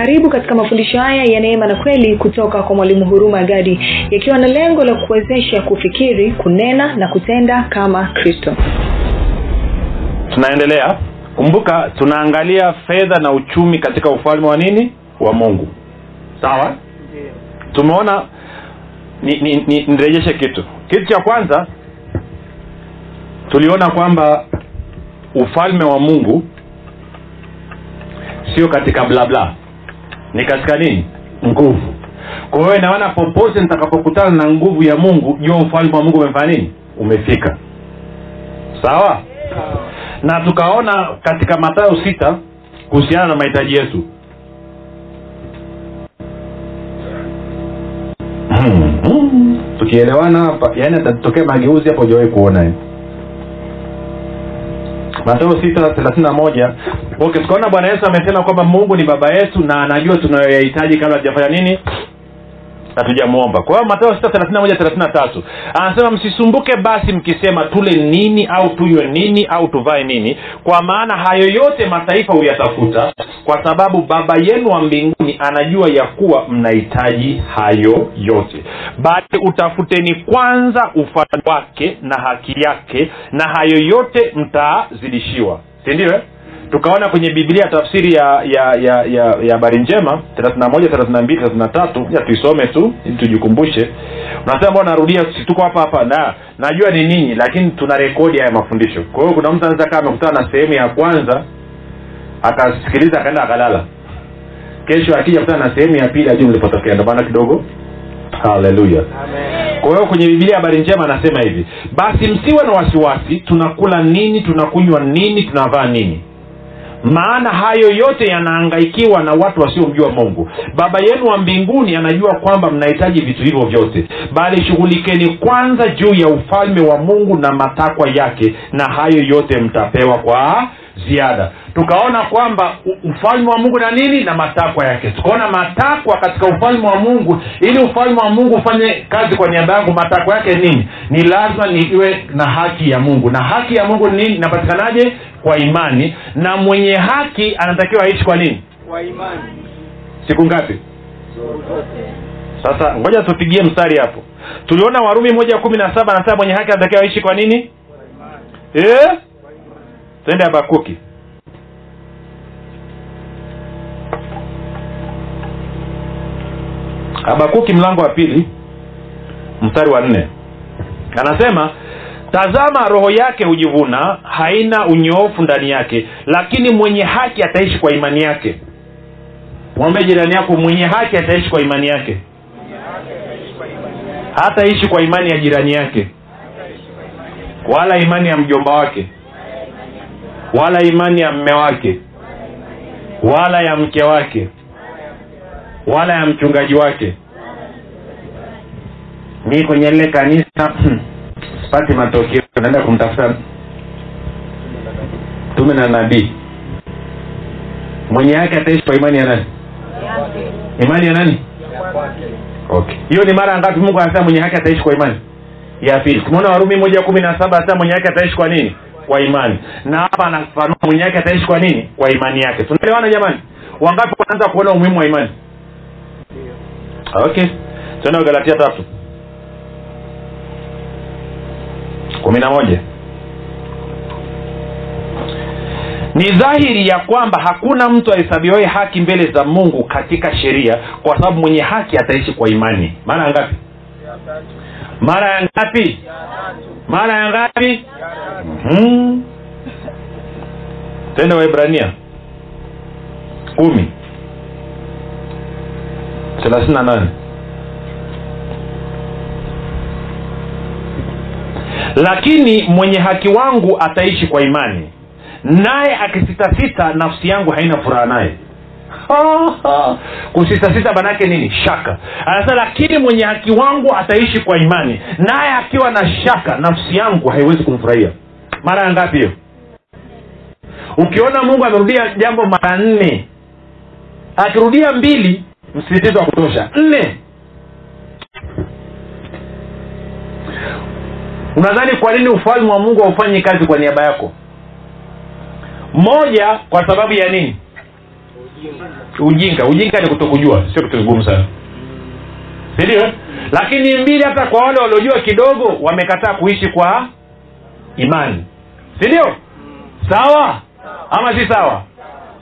karibu katika mafundisho haya ya neema na kweli kutoka kwa mwalimu huruma gadi yakiwa na lengo la kuwezesha kufikiri kunena na kutenda kama kristo. Tunaendelea. Kumbuka tunaangalia fedha na uchumi katika ufalme wa nini? Wa mungu. Sawa? Tumeona nirejeshe ni, ni, kitu. Kitu cha kwanza tuliona kwamba ufalme wa mungu sio katika blabla ni katika nini? Nguvu. Kwa hiyo inaona popote nitakapokutana na nguvu ya mungu jua ufalme wa mungu umefanya nini? Umefika. Sawa? Na tukaona katika matayo sita kuhusiana na mahitaji yetu. Tukielewana hapa yani atatokea mageuzi hapo ujawahi kuona. eh. Mateo sita thelathini na moja. Okay tukaona bwana yesu amesema kwamba mungu ni baba yetu na anajua tunayoyahitaji kabla hatujafanya nini hatujamwomba kwa hiyo matao sita thelathini na moja thelathini na tatu anasema msisumbuke basi mkisema tule nini au tunywe nini au tuvae nini. Kwa maana hayo yote mataifa huyatafuta kwa sababu baba yenu wa mbinguni anajua ya kuwa mnahitaji hayo yote. Bali utafuteni kwanza ufalme wake na haki yake na hayo yote mtazidishiwa. Sindio eh? Tukaona kwenye biblia tafsiri ya ya ya ya ya habari njema thelathina moja thelathina mbili thelathina tatu. Ya tuisome tu ili tujikumbushe. Unasema mbao narudia situko hapa hapa. Na najua ni ninyi lakini tuna rekodi haya mafundisho. Kwa hiyo kuna mtu anaweza kaa amekutana na sehemu ya kwanza akasikiliza akaenda akalala. Kesho akija kutana na sehemu ya pili ajuu mlipotokea. Ndio maana kidogo. Haleluya. Kwa hiyo kwenye biblia habari njema anasema hivi basi msiwe na wasiwasi tunakula nini tunakunywa nini tunavaa nini maana hayo yote yanahangaikiwa na watu wasiomjua mungu. Baba yenu wa mbinguni anajua kwamba mnahitaji vitu hivyo vyote. Bali shughulikeni kwanza juu ya ufalme wa mungu na matakwa yake na hayo yote mtapewa kwa ziada. Tukaona kwamba ufalme wa mungu na nini? Na matakwa yake. Tukaona matakwa katika ufalme wa mungu. Ili ufalme wa mungu ufanye kazi kwa niaba yangu matakwa yake nini? Ni lazima niwe na haki ya mungu. Na haki ya mungu ni nini? Inapatikanaje kwa imani na mwenye haki anatakiwa aishi kwa nini? Kwa imani. Siku ngapi? Sasa ngoja tupigie mstari hapo. Tuliona warumi moja kumi na saba anasema mwenye haki anatakiwa aishi kwa nini? Eh? twende habakuki. Habakuki mlango wa pili mstari wa nne. Anasema tazama roho yake hujivuna haina unyoofu ndani yake lakini mwenye haki ataishi kwa imani yake. Mwambie jirani yako mwenye haki ataishi kwa imani yake. Hataishi kwa imani ya jirani yake wala imani ya mjomba wake wala imani ya mme wake wala ya mke wake wala ya mchungaji wake. Mi kwenye lile kanisa sipati matokeo naenda kumtafuta tume na nabii. Mwenye yake ataishi kwa imani ya nani? Imani ya nani? Okay. Hiyo ni mara ngapi mungu anasema mwenye haki ataishi kwa imani? Ya pili. Tumeona warumi moja kumi na saba anasema mwenye haki ataishi kwa nini? Kwa imani. Na hapa anafanua mwenye yake ataishi kwa nini? Kwa imani yake. Tunaelewana jamani? Wangapi wanaanza kuona umuhimu wa imani? Okay. Tuende galatia tatu kumi na moja. Ni dhahiri ya kwamba hakuna mtu ahesabiwae haki mbele za mungu katika sheria kwa sababu mwenye haki ataishi kwa imani. Mara ya ngapi? Mara ya ngapi? Mara ya ngapi? Hmm. tende waibrania kumi. Thelathini na nane lakini mwenye haki wangu ataishi kwa imani. Naye akisitasita nafsi yangu haina furaha naye. Kusitasita manake nini? Shaka. Anasema lakini mwenye haki wangu ataishi kwa imani. Naye akiwa na shaka nafsi yangu haiwezi kumfurahia. Mara ya ngapi hiyo? Ukiona mungu amerudia jambo mara nne akirudia mbili msisitizo wa kutosha. Nne unadhani kwa nini ufalme wa mungu haufanyi kazi kwa niaba yako? Moja kwa sababu ya nini? Ujinga. Ujinga ni kutokujua sio kitu sana. Sindio? Lakini mbili hata kwa wale waliojua kidogo wamekataa kuishi kwa imani. Sindio? Sawa? Ama si sawa?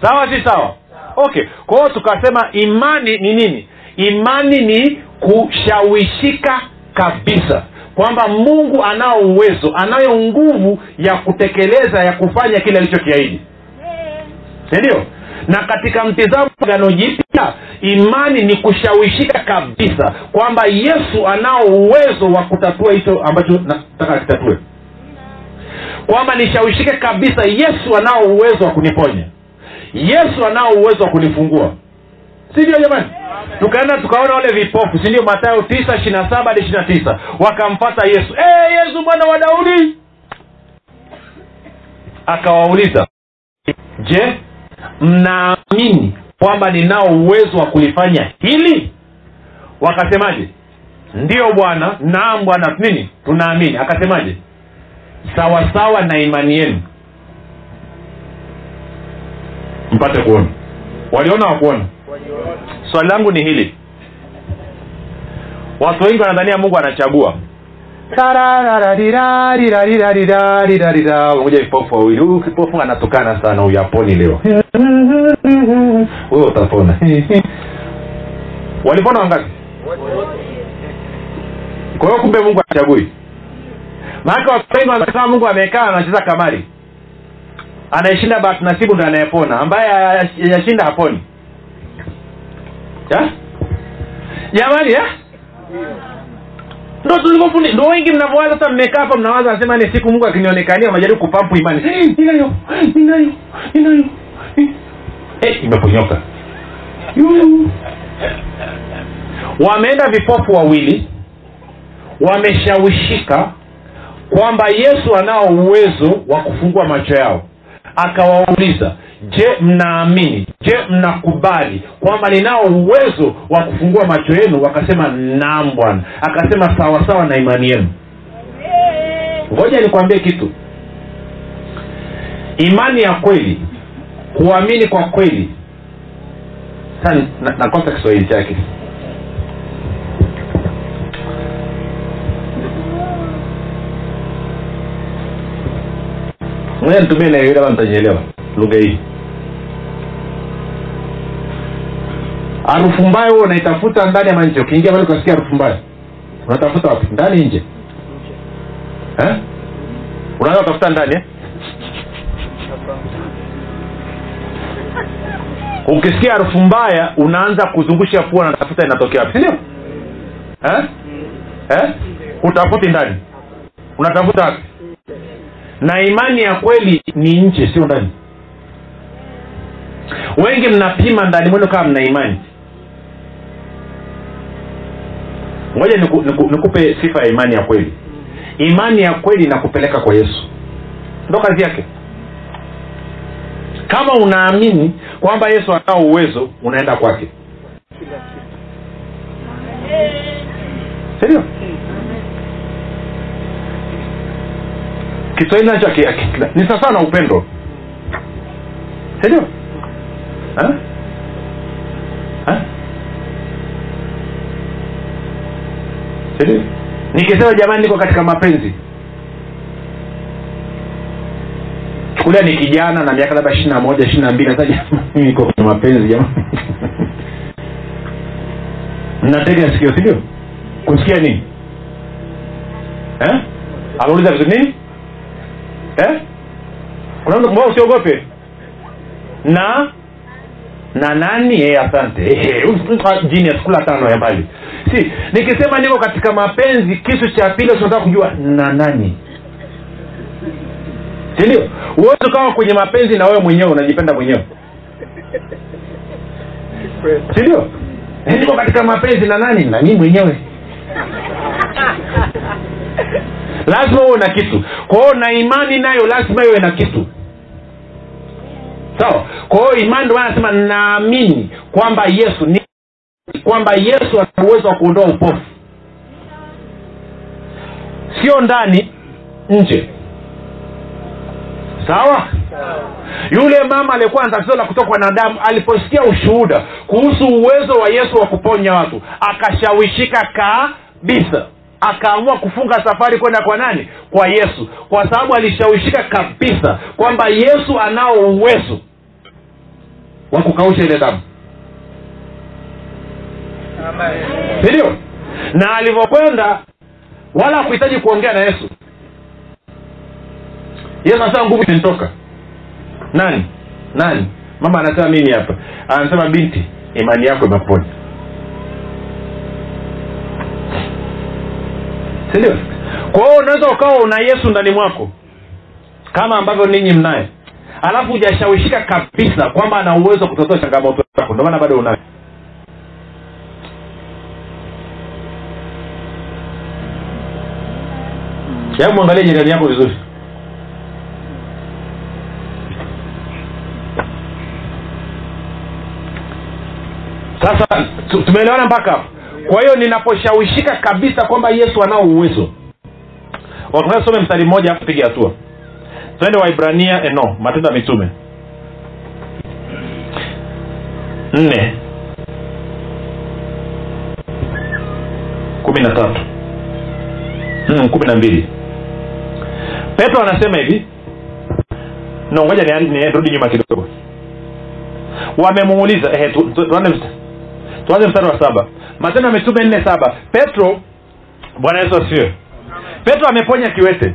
Sawa si sawa? Okay. Kwa hiyo tukasema imani ni nini? Imani ni kushawishika kabisa kwamba mungu anao uwezo anayo nguvu ya kutekeleza ya kufanya kile alichokiahidi. Sindio na katika mtizamo gano jipya imani ni kushawishika kabisa kwamba yesu anao uwezo wa kutatua hicho ambacho nataka akitatue. Kwamba nishawishike kabisa yesu anao uwezo wa kuniponya. Yesu anao uwezo wa kunifungua si ndio jamani? Tukaenda tukaona wale vipofu si ndio? Matayo tisa ishirina saba hadi ishirina tisa. Wakamfata yesu. Hey, yesu mwana wa daudi! Akawauliza je mnaamini kwamba ninao uwezo wa kulifanya hili? Wakasemaje ndiyo bwana naam bwana. Nini? Tunaamini. Akasemaje sawasawa na imani yenu. Mpate kuona. Waliona wakuona swali langu ni hili. Watu wengi wanadhania mungu anachagua. Moja vipofu wawili huyu kipofu anatokana sana huyu aponi leo wewe utapona walipona wangapi kwa hiyo kumbe mungu achagui maanake watu wengi wanasema mungu amekaa anacheza kamari anayeshinda bahati nasibu ndo anayepona ambaye yashinda haponi jamani ya? ndo tulivyofundi ndo wengi mnavyowaza sasa mmekaa hapa mnawaza nasema ni siku mungu akinionekania unajaribu kupampu imani. Inayo inayo inayo eh, imeponyoka wameenda vipofu wawili wameshawishika kwamba yesu anao uwezo wa kufungua macho yao. Akawauliza je mnaamini? Je mnakubali kwamba ninao uwezo wa kufungua macho yenu? Wakasema naam bwana. Akasema sawasawa na imani yenu. Ngoja nikwambie kitu. Imani ya kweli kuamini kwa kweli nakosa na kiswahili chake. Moja nitumie na kama mtanyelewa lugha hii. Harufu mbaya huo unaitafuta ndani ama nje ukiingia pale ukasikia harufu mbaya. Unatafuta wapi? Ndani nje. Eh? unaweza kutafuta ndani eh? ukisikia harufu mbaya unaanza kuzungusha pua natafuta inatokea wapi sindio eh? eh? utafuti ndani. Unatafuta wapi? Na imani ya kweli ni nje sio ndani wengi mnapima ndani mwenu kama mna imani. Ngoja niku, niku, nikupe sifa ya imani ya kweli. Imani ya kweli inakupeleka kwa yesu. Ndo kazi yake. Kama unaamini kwamba yesu anao uwezo unaenda kwake. Sindio kiswahili nacho ni sasaa na upendo. Sindio sindio nikisema jamani niko katika mapenzi. Chukulia ni kijana na miaka labda ishiri na moja ishiri na mbili niko kwenye mapenzi jamani. Mnatega sikio sindio kusikia nini? Eh? ameuliza vitu nini? Eh? kuna mtu usiogope. Na na nani hey, asante. Eh, genius kula tano ya mbali. Si nikisema niko katika mapenzi kitu cha pili tunataka kujua na nani? Sindio uwezi ukawa kwenye mapenzi na wewe mwenyewe unajipenda mwenyewe. Sindio niko katika mapenzi na nani? Na mii mwenyewe. Lazima uwe na kitu. Kwa hiyo na imani nayo lazima iwe na kitu sawa kwa hiyo imani ndio maana anasema naamini kwamba yesu ni kwamba yesu ana uwezo wa kuondoa upofu. Sio ndani nje. Sawa? Yule mama aliyekuwa na tatizo la kutokwa na damu aliposikia ushuhuda kuhusu uwezo wa yesu wa kuponya watu akashawishika kabisa. Akaamua kufunga safari kwenda kwa nani? Kwa yesu. Kwa sababu alishawishika kabisa kwamba yesu anao uwezo wa kukausha ile damu. Sindio? Na alivyokwenda wala hakuhitaji kuongea na yesu. Yesu anasema nguvu imenitoka nani? Nani? Mama anasema mimi hapa. Anasema binti imani yako imeponya. Sindio? Kwa hiyo unaweza ukawa una yesu ndani mwako kama ambavyo ninyi mnaye alafu hujashawishika kabisa kwamba ana uwezo wa kutatua changamoto yako. Ndio maana bado una hebu mwangalie jirani yako vizuri. Sasa tumeelewana mpaka? Kwa hiyo ninaposhawishika kabisa kwamba yesu anao uwezo. Wakaa mstari mmoja afu piga hatua twende waibrania eh, matendo ya mitume. Nne. Kumi na tatu. Mm, kumi na mbili. Petro anasema hivi. No ngoja ni- ni- nirudi nyuma kidogo. Wamemuuliza msta- tuanze mstari wa saba. Matendo ya mitume nne saba. Petro bwana yesu asifiwe. Petro ameponya kiwete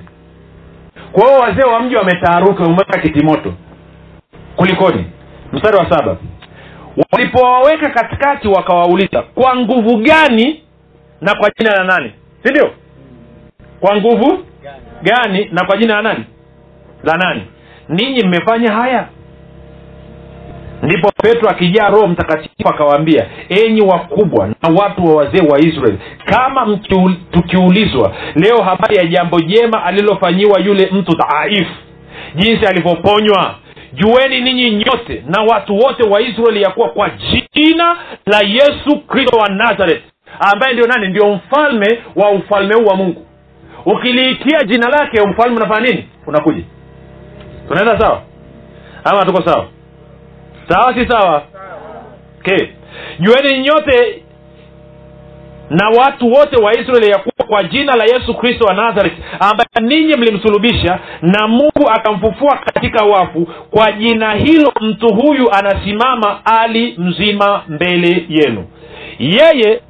kwa hiyo wazee wa mji wametaaruka wameweka kitimoto. Kulikoni? Mstari wa saba. Walipowaweka katikati wakawauliza kwa nguvu gani na kwa jina la nani? Si ndio? Kwa nguvu gani na kwa jina la nani? La nani? Ninyi mmefanya haya ndipo petro akijaa roho mtakatifu akawaambia enyi wakubwa na watu wa wazee wa israeli kama tukiulizwa leo habari ya jambo jema alilofanyiwa yule mtu dhaifu jinsi alivyoponywa jueni ninyi nyote na watu wote wa israeli ya kuwa kwa jina la yesu kristo wa nazareth ambaye ndio nani? Ndio mfalme wa ufalme huu wa mungu. Ukiliitia jina lake mfalme unafanya nini? Unakuja. Tunaenda sawa? Ama tuko sawa sawa si sawa okay. jueni nyote na watu wote wa israeli ya kwa jina la yesu kristo wa nazareth ambaye ninyi mlimsulubisha na mungu akamfufua katika wafu kwa jina hilo mtu huyu anasimama ali mzima mbele yenu yeye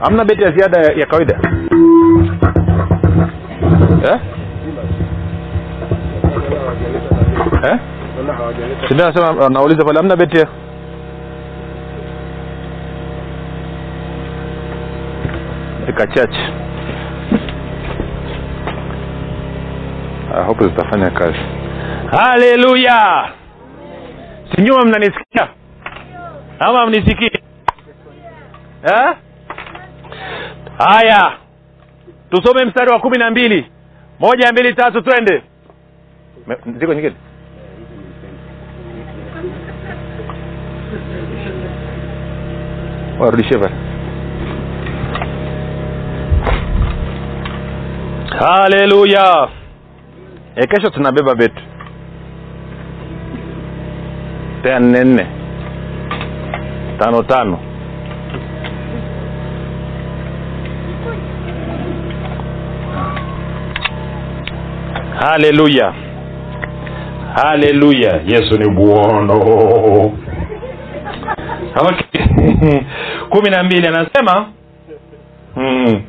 hamna beti ya ziada ya, ya kawaida eh? Eh? sindio nasema anauliza pale hamna beti I hope zitafanya kazi. Haleluya! Sinyuma mnanisikia? Ama mnisikii? Eh? haya. Tusome mstari wa kumi na mbili. Moja mbili tatu twende. Ziko nyingine warudishie pale. Haleluya e kesho tunabeba betu tea nne nne. Tano tano. Haleluya haleluya yesu ni bwana okay. kumi na mbili anasema hmm.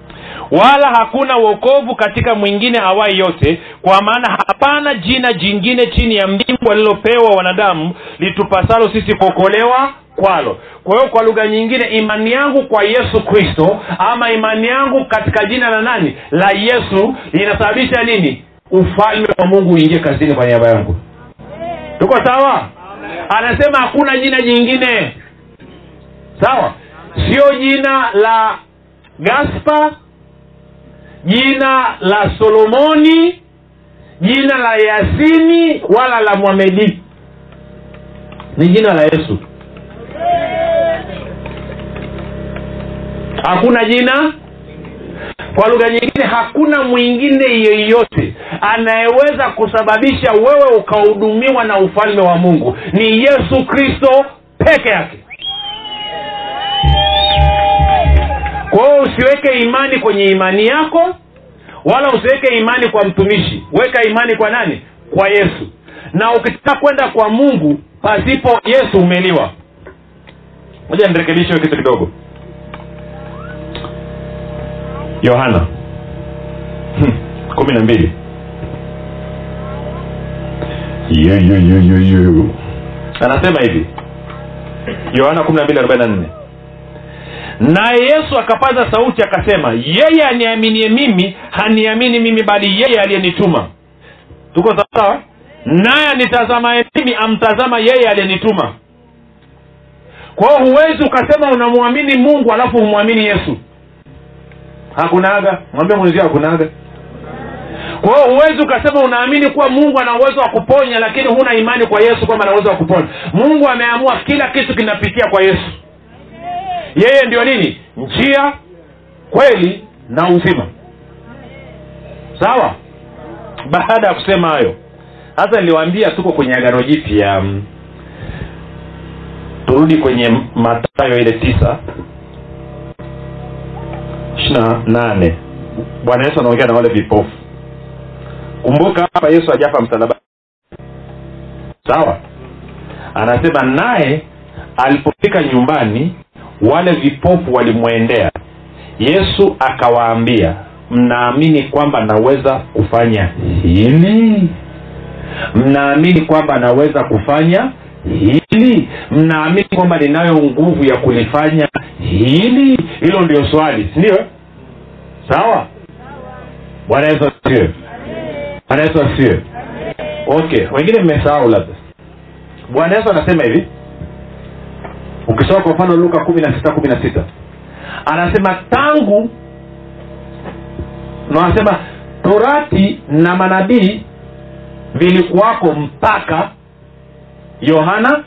wala hakuna uokovu katika mwingine awai yote kwa maana hapana jina jingine chini ya mbingu alilopewa wanadamu litupasalo sisi kuokolewa kwalo. Kwa hiyo kwa lugha nyingine imani yangu kwa yesu kristo ama imani yangu katika jina la nani? La yesu inasababisha nini? Ufalme wa mungu uingie kazini kwa niaba yangu. Tuko sawa? Anasema hakuna jina jingine sawa? Sio jina la gaspa jina la solomoni jina la yasini wala la mwamedi. Ni jina la yesu. Hakuna jina? Kwa lugha nyingine hakuna mwingine yeyote anayeweza kusababisha wewe ukahudumiwa na ufalme wa mungu. Ni yesu kristo peke yake kwa hiyo usiweke imani kwenye imani yako wala usiweke imani kwa mtumishi. Weka imani kwa nani? Kwa yesu. Na ukitaka kwenda kwa mungu pasipo yesu umeliwa. Moja nirekebishe kitu kidogo. Yohana. Hmm, kumi na mbili. Anasema hivi. Yohana kumi na mbili arobaini na nne naye yesu akapaza sauti akasema yeye aniaminie mimi haniamini mimi bali yeye aliyenituma. Tuko sawasawa naye anitazamaye mimi amtazama yeye aliyenituma. Kwa huwezi ukasema unamwamini mungu alafu humwamini yesu. Hakunaga? Mwambie mwenzio hakunaga. Kwa hiyo huwezi ukasema unaamini kuwa mungu ana uwezo wa kuponya lakini huna imani kwa yesu kwamba ana uwezo wa kuponya. Mungu ameamua kila kitu kinapitia kwa yesu yeye ndio nini? Njia kweli na uzima. Sawa? Baada ya kusema hayo sasa niliwaambia tuko kwenye agano jipya. Turudi kwenye matayo ile tisa ishirina nane. Bwana yesu anaongea na wale vipofu. Kumbuka hapa yesu ajafa msalaba. Sawa? Anasema naye alipofika nyumbani wale vipofu walimwendea. Yesu akawaambia mnaamini kwamba naweza kufanya hili? Mnaamini kwamba naweza kufanya hili? Mnaamini kwamba ninayo nguvu ya kulifanya hili? Hilo ndio swali sindio sawa? Bwana yesu asiwe bwana yesu asiwe okay wengine mmesahau labda. Bwana yesu anasema hivi ukisoma kwa mfano luka kumi na sita kumi na sita. Anasema tangu na torati na manabii vilikuwako mpaka yohana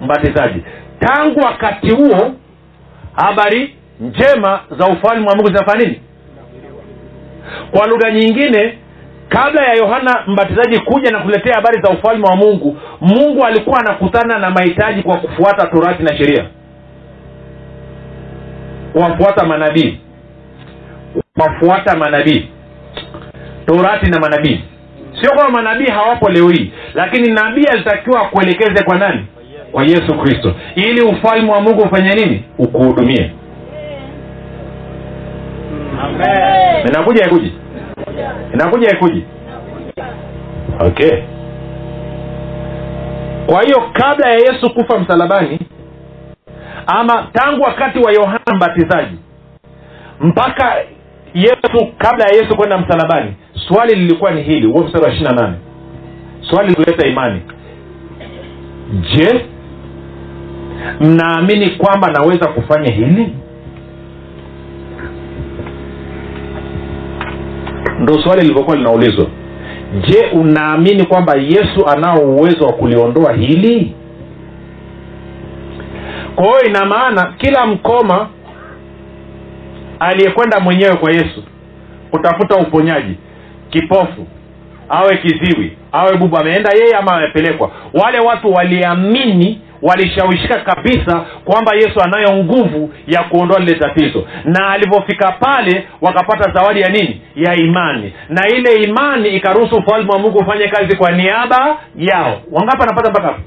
mbatizaji. Tangu wakati huo habari njema za ufalme wa mungu zinafanya nini? Kwa lugha nyingine kabla ya yohana mbatizaji kuja na kuletea habari za ufalme wa mungu mungu alikuwa anakutana na mahitaji kwa kufuata torati na sheria. Wafuata manabii. Wafuata manabii. Torati na manabii. Sio kwamba manabii hawapo leo hii lakini nabii alitakiwa akuelekeze kwa nani? Kwa yesu kristo. Ili ufalme wa mungu ufanye nini? Ukuhudumie. Inakuja ikuji inakuja ikuji. Okay. Kwa hiyo kabla ya yesu kufa msalabani ama tangu wakati wa yohana mbatizaji mpaka yesu kabla ya yesu kwenda msalabani swali lilikuwa ni hili huo mstari wa ishiri na nane. Swali lileta imani. Je mnaamini kwamba naweza kufanya hili ndo swali lilivyokuwa linaulizwa. Je unaamini kwamba yesu anao uwezo wa kuliondoa hili? Kwa hiyo ina maana kila mkoma aliyekwenda mwenyewe kwa yesu kutafuta uponyaji kipofu awe kiziwi awe bubu ameenda yeye ama amepelekwa. Wale watu waliamini walishawishika kabisa kwamba yesu anayo nguvu ya kuondoa lile tatizo. Na alivyofika pale wakapata zawadi ya nini? Ya imani. Na ile imani ikaruhusu ufalme wa mungu ufanye kazi kwa niaba yao. Wangapi anapata mpaka hapo?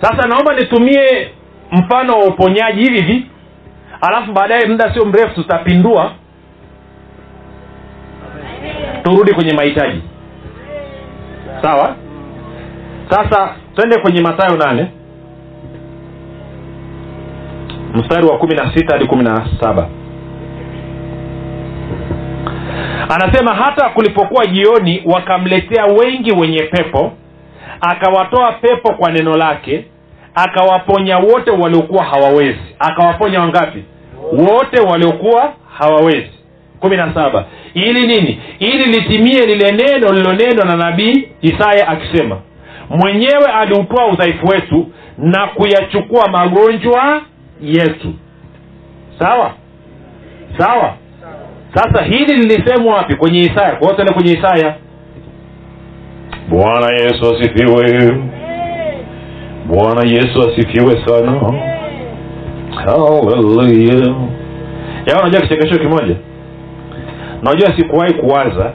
Sasa naomba nitumie mfano wa uponyaji hivi hivi. Alafu baadaye muda sio mrefu tutapindua. Turudi kwenye mahitaji. Sawa sasa twende kwenye matayo nane. Mstari wa kumi na sita hadi kumi na saba. Anasema hata kulipokuwa jioni wakamletea wengi wenye pepo akawatoa pepo kwa neno lake akawaponya wote waliokuwa hawawezi. Akawaponya wangapi? Wote waliokuwa hawawezi. Kumi na saba. Ili nini? Ili litimie lile neno lilonenwa na nabii isaya akisema mwenyewe aliutoa udhaifu wetu na kuyachukua magonjwa yetu. Sawa? Sawa? Sasa hili lilisemwa wapi? Kwenye isaya. Kwao tuende kwenye isaya. Bwana yesu asifiwe. Bwana yesu asifiwe sana. Haleluya ya unajua kichekesho kimoja? Najua sikuwahi kuwaza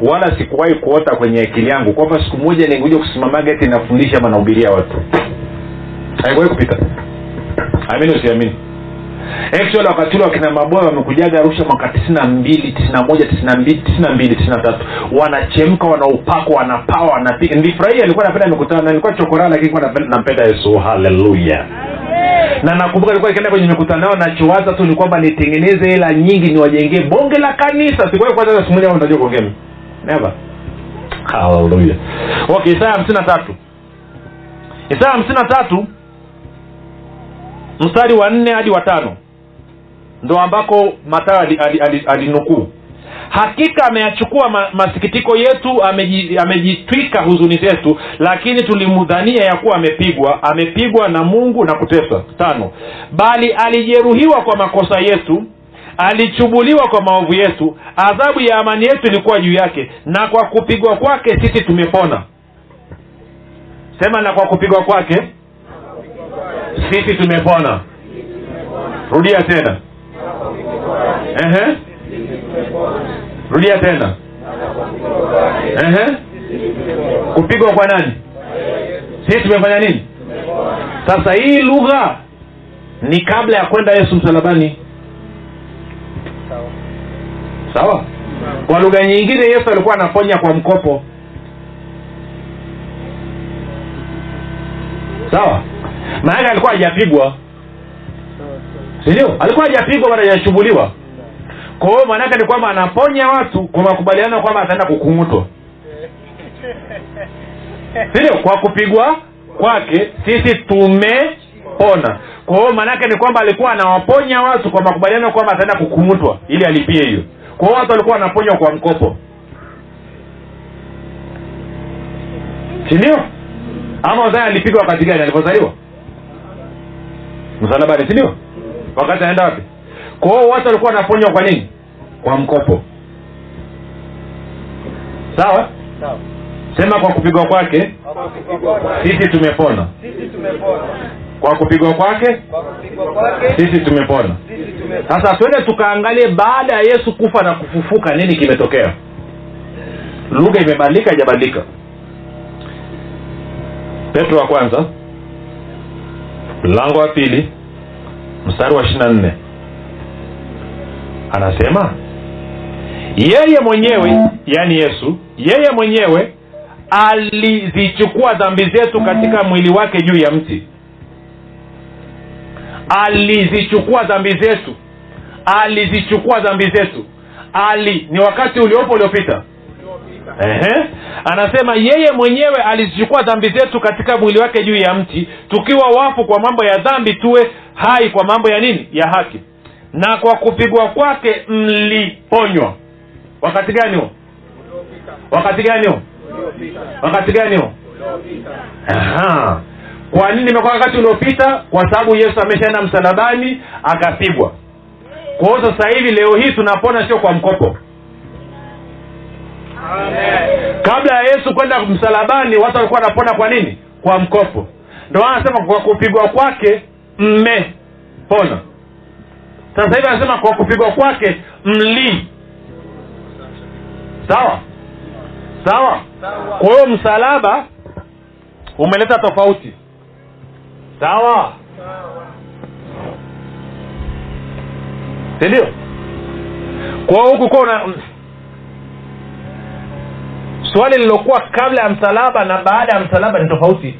wala sikuwahi kuota kwenye akili yangu kwamba siku moja ningekuja kusimamaga eti nafundisha ama watu. Haikuwahi kupita. Amini usiamini. Actually wakati ule wakina maboya wamekujaga arusha mwaka tisini na mbili tisini na moja tisini na mbili tisini na mbili tisini na tatu. Wanachemka wanaupako wanapawa wanapiga. Nilifurahia nilikuwa napenda mikutano nilikuwa chokoraa lakini nilikuwa nampenda yesu. Haleluya na nakumbuka nilikuwa nikienda kwenye mikutano yao nachowaza tu ni kwamba nitengeneze hela nyingi niwajengee bonge la kanisa. Sikuwahi kwanza siku moja nitajua kuongea never. Haleluya okay isaya hamsini na tatu. Isaya hamsini na tatu mstari wa nne hadi wa tano. Ndo ambako matayo alinukuu ali, ali, ali alinukuu. hakika ameyachukua ma, masikitiko yetu ameji- amejitwika huzuni zetu lakini tulimdhania ya kuwa amepigwa. Amepigwa na mungu na kuteswa. Tano. Bali alijeruhiwa kwa makosa yetu alichubuliwa kwa maovu yetu. Adhabu ya amani yetu ilikuwa juu yake. Na kwa kupigwa kwake sisi tumepona. Sema na kwa kupigwa kwake sisi tumepona. Rudia tena. Ehe. rudia tena. Ehe. kupigwa kwa nani? Sisi tumefanya nini? Sasa hii lugha ni kabla ya kwenda yesu msalabani sawa? Kwa lugha nyingine yesu alikuwa anaponya kwa mkopo. Sawa? Maanake alikuwa hajapigwa. Sindio alikuwa hajapigwa wala hajashughuliwa kwa hiyo maanaake ni kwamba anaponya watu kwa makubaliano kwamba ataenda kukung'utwa sindio kwa kupigwa kwake sisi tumepona kwa hiyo maanaake ni kwamba alikuwa anawaponya watu kwa makubaliano kwamba ataenda kukung'utwa ili alipie hiyo kwa hiyo watu walikuwa wanaponywa kwa mkopo. Sindio ama uzaya alipigwa wakati gani? Alipozaliwa msalabani sindio wakati anaenda wapi? Kwa hiyo watu walikuwa wanaponywa kwa nini? Kwa mkopo. Sawa. Sema kwa kupigwa kwake Kwa kupigwa kwake. sisi tumepona. Sisi tumepona. Kwa kupigwa kwake? Sisi tumepona. Sasa twende tukaangalie baada ya yesu kufa na kufufuka nini kimetokea? Lugha imebadilika haijabadilika. Petro wa kwanza mlango wa pili mstari wa ishiri na nne. Anasema yeye mwenyewe yaani yesu yeye mwenyewe alizichukua dhambi zetu katika mwili wake juu ya mti alizichukua dhambi zetu. Alizichukua dhambi zetu. Ali ni wakati uliopo uliopita? Anasema yeye mwenyewe alizichukua dhambi zetu katika mwili wake juu ya mti tukiwa wafu kwa mambo ya dhambi tuwe hai kwa mambo ya nini? Ya haki. Na kwa kupigwa kwake mliponywa. Wakati gani huo? Wakati gani huo? Wakati gani huo. Kwa nini imekuwa wakati uliopita? Kwa sababu yesu ameshaenda msalabani akapigwa. Kwa hiyo sasa hivi leo hii tunapona sio kwa mkopo. Kabla ya yesu kwenda msalabani watu walikuwa wanapona kwa nini? Kwa mkopo. Ndo anasema kwa kupigwa kwake mmepona. Sasa hivi anasema kwa kupigwa kwake mli. Sawa? Sawa. Kwa hiyo msalaba umeleta tofauti sawa? Sindio kwa huku kuwa una swali lilokuwa kabla ya msalaba na baada ya msalaba ni tofauti.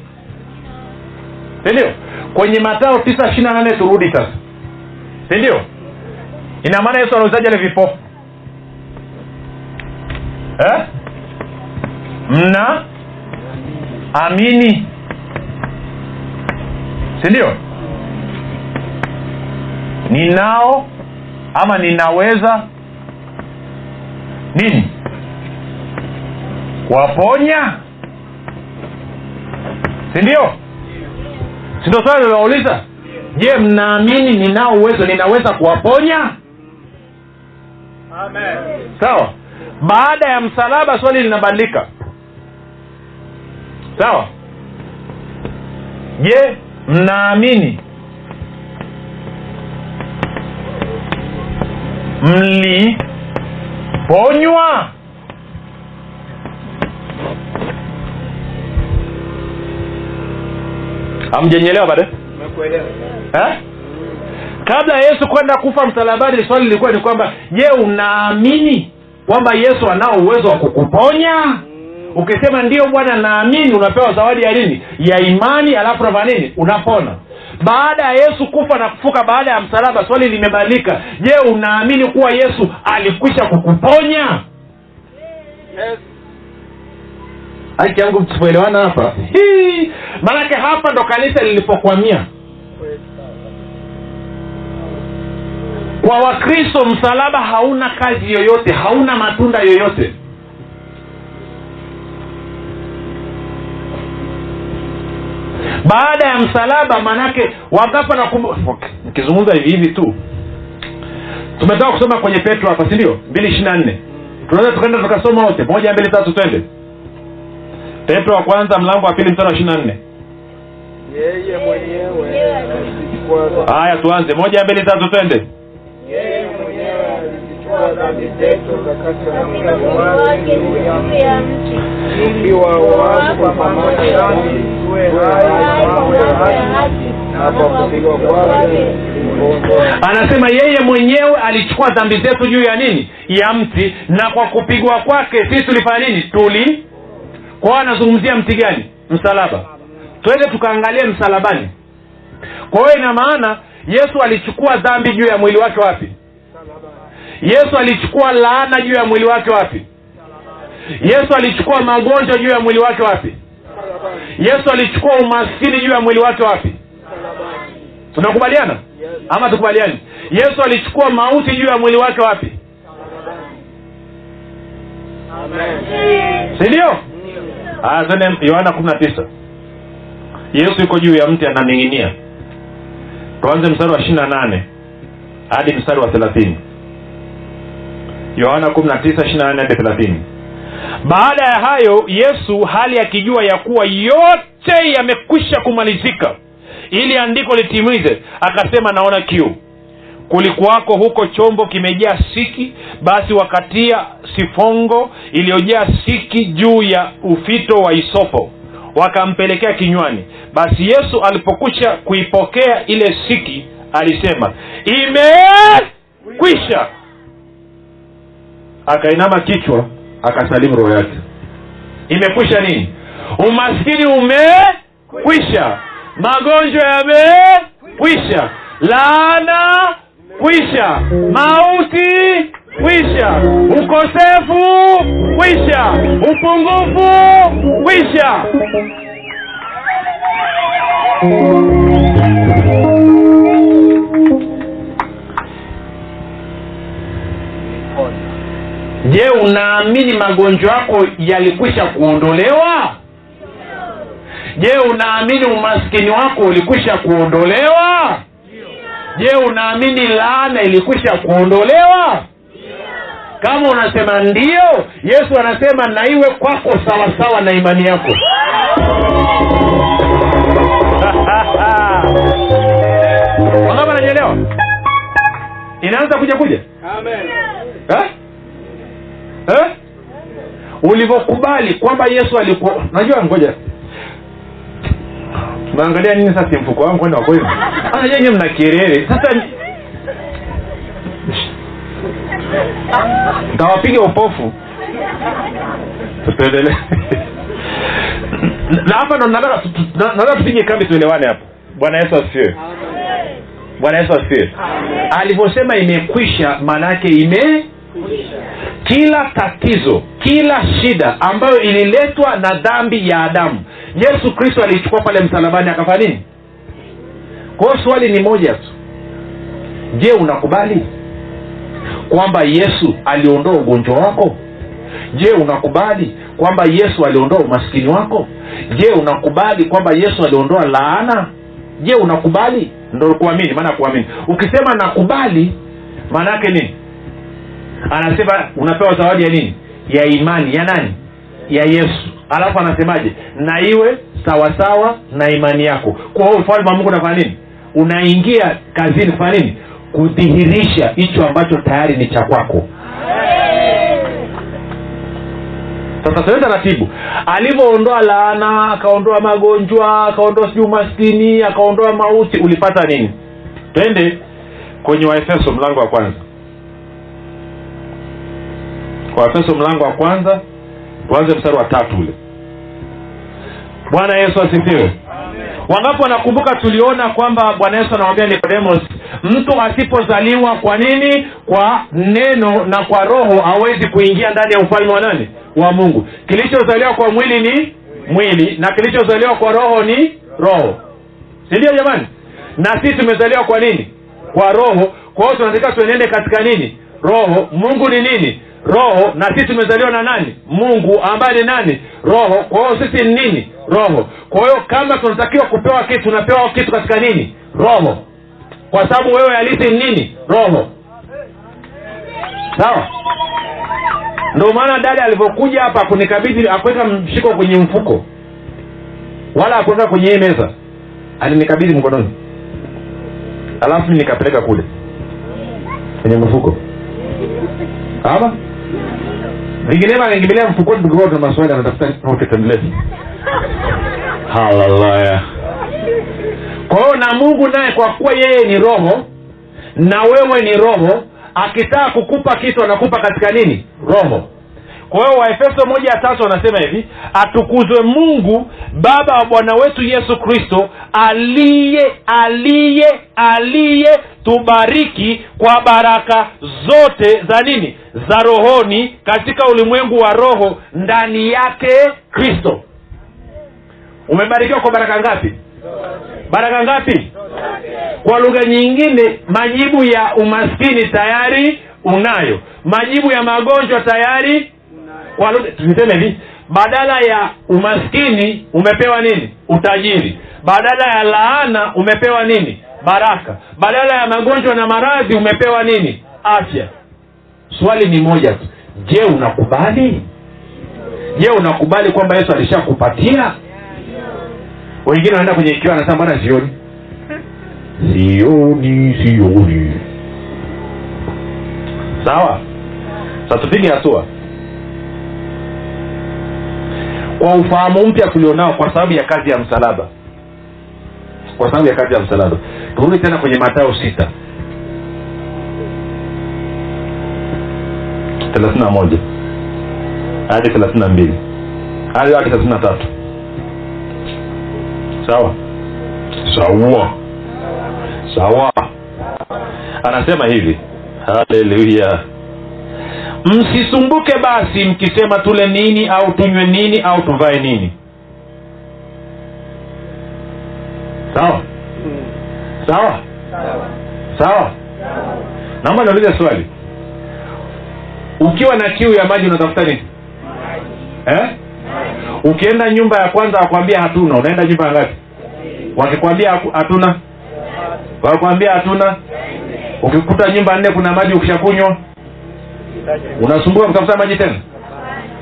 Sindio kwenye matao tisa ishiri na nane turudi sasa. Sindio ina maana yesu anauzaji ale vipofu eh? mna amini sindio ninao ama ninaweza? Nini? Kuwaponya? Sindio sindo swali liliwauliza je mnaamini ninao uwezo ninaweza kuwaponya? Amen. sawa. Baada ya msalaba swali linabadilika. Sawa. Je mnaamini? Mliponywa hamjenyelewa bado eh? kabla ya yesu kwenda kufa msalabani swali lilikuwa ni kwamba je unaamini kwamba yesu anao uwezo wa kukuponya ukisema ndio bwana naamini unapewa zawadi ya nini? Ya imani alafu nafanya nini? Unapona. Baada ya yesu kufa na kufuka baada ya msalaba swali limebadilika je unaamini kuwa yesu alikwisha kukuponya? Yes. haki yangu tusipoelewana hapa. Maanake hapa ndo kanisa lilipokwamia. Kwa wakristo msalaba hauna kazi yoyote hauna matunda yoyote baada ya msalaba manake wagapa na nikizungumza hivi hivi tu. Tumetoka kusoma kwenye petro hapa sindio mbili ishiri na nne. Tunaweza tukaenda tukasoma wote? Moja mbili tatu twende. Petro wa kwanza mlango wa pili mstari wa ishiri na nne. Yeye mwenyewe haya tuanze. Moja mbili tatu twende. Yeye mwenyewe alizichukua dhambi zetu katika mti ukiwa wafu pamoja nami tuwe hai mambo ya haki anasema yeye mwenyewe alichukua dhambi zetu juu ya nini? Ya mti. Na kwa kupigwa kwake sisi tulifanya nini? Tuli? Kwao anazungumzia mti gani? Msalaba. Twende tukaangalie msalabani. Kwa hiyo ina maana yesu alichukua dhambi juu ya mwili wake wapi yesu alichukua laana juu ya mwili wake wapi? Yesu alichukua magonjwa juu ya mwili wake wapi? Yesu alichukua umaskini juu ya mwili wake wapi? Tunakubaliana? Ama tukubaliani yesu alichukua mauti juu ya mwili wake wapi? Sindio tene yohana kumi na tisa. Yesu yuko juu ya mti ananing'inia. Tuanze mstari wa ishiri na nane hadi mstari wa thelathini yohana baada ya hayo yesu hali akijua ya kuwa yote yamekwisha kumalizika ili andiko litimize akasema naona kiu. Kulikuwako huko chombo kimejaa siki basi wakatia sifongo iliyojaa siki juu ya ufito wa isopo wakampelekea kinywani. Basi yesu alipokwisha kuipokea ile siki alisema imekwisha akainama kichwa akasalimu roho yake. Imekwisha nini? Umaskini umekwisha. Magonjwa yamekwisha. Laana kwisha. Mauti kwisha. Ukosefu kwisha. Upungufu kwisha je unaamini magonjwa yako yalikwisha kuondolewa? Je unaamini umaskini wako ulikwisha kuondolewa? Je unaamini laana ilikwisha kuondolewa? Kama unasema ndio yesu anasema na iwe kwako sawasawa na imani yako. Wangapi ananyelewa inaanza kuja kuja? Amen. eh? Eh? ulivyokubali kwamba yesu alikuwa najua ngoja. Naangalia nini sasa mfuko wangu kwenda wakwenu anajanye mna kelele. Sasa ntawapiga upofu. Tuendelee na hapa nataka tu- tu- na- nataka tupige kambi tuelewane hapa bwana yesu asifiwe. Bwana yesu asifiwe. Alivyosema imekwisha maana yake ime kila tatizo kila shida ambayo ililetwa na dhambi ya adamu yesu kristo aliichukua pale msalabani akafanya nini? Kwa swali ni moja tu. Je unakubali kwamba yesu aliondoa ugonjwa wako? Je unakubali kwamba yesu aliondoa umaskini wako? Je unakubali kwamba yesu aliondoa laana? Je unakubali? Ndo kuamini maana kuamini. Ukisema nakubali maana yake nini anasema unapewa zawadi ya nini? Ya imani. Ya nani? Ya yesu. Alafu anasemaje? Na iwe sawasawa na imani yako. Kwa hiyo ufalme wa mungu unafanya nini? Unaingia kazini kufanya nini? Kudhihirisha hicho ambacho tayari ni cha kwako. Sasa tuende taratibu. Alivyoondoa laana akaondoa magonjwa akaondoa sijui umaskini akaondoa mauti ulipata nini? Twende kwenye waefeso mlango wa kwanza waefeso mlango wa kwanza tuanze mstari wa tatu ule. Bwana yesu asifiwe. Wangapi wanakumbuka tuliona kwamba bwana yesu anamwambia nikodemos mtu asipozaliwa kwa nini? Kwa neno na kwa roho hawezi kuingia ndani ya ufalme wa nani? Wa mungu. Kilichozaliwa kwa mwili ni mwili na kilichozaliwa kwa roho ni roho. Sindio jamani? Na sisi tumezaliwa kwa nini? Kwa roho. Kwa hiyo tunatakiwa tuenende katika nini? Roho. Mungu ni nini roho na sisi tumezaliwa na nani? Mungu ambaye ni nani? Roho. Kwa hiyo sisi ni nini? Roho. Kwa hiyo kama tunatakiwa kupewa kitu tunapewa kitu katika nini? Roho. Kwa sababu wewe halisi ni nini? Roho. Sawa? Ndio maana dada alivyokuja hapa kunikabidhi akuweka mshiko kwenye mfuko. Wala akuweka kwenye hii meza. Alinikabidhi mkononi. Alafu nikapeleka kule. Kwenye mfuko. Ama vinginevyo angekimbilia mfukoni tukikuwa tuna maswali anatafuta tuendelee haleluya kwa hiyo na mungu naye kwa kuwa yeye ni roho na wewe ni roho akitaka kukupa kitu anakupa katika nini? Roho kwa hiyo waefeso moja ya tatu wanasema hivi atukuzwe mungu baba wa bwana wetu yesu kristo aliye aliye aliye tubariki kwa baraka zote za nini? Za rohoni katika ulimwengu wa roho ndani yake kristo. Umebarikiwa kwa baraka ngapi? Baraka ngapi? Kwa lugha nyingine majibu ya umaskini tayari unayo. Majibu ya magonjwa tayari kwa lugha tuseme hivi badala ya umaskini umepewa nini? Utajiri. Badala ya laana umepewa nini? Baraka. Badala ya magonjwa na maradhi umepewa nini? Afya. Swali ni moja tu. Je unakubali? Je unakubali kwamba yesu alishakupatia? Wengine wanaenda kwenye ikiwa anasema bana sioni? Sioni sioni. Sawa? Sasa tupige hatua kwa ufahamu mpya tulionao kwa sababu ya kazi ya msalaba. Kwa sababu ya kazi ya msalaba. Turudi tena kwenye matayo sita. thelathini na moja. Hadi thelathini na mbili. Hadi hadi thelathini na tatu. Sawa? Sawa. Sawa. Anasema hivi. Haleluya msisumbuke basi mkisema tule nini au tunywe nini au tuvae nini. Sawa? Sawa? Sawa? Naomba niulize swali. Ukiwa na kiu ya maji unatafuta nini? Eh? ukienda nyumba ya kwanza wakwambia hatuna. Unaenda nyumba ya ngapi? Wakikwambia hatuna? Wakwambia hatuna? Ukikuta nyumba nne kuna maji ukishakunywa unasumbua kutafuta maji tena?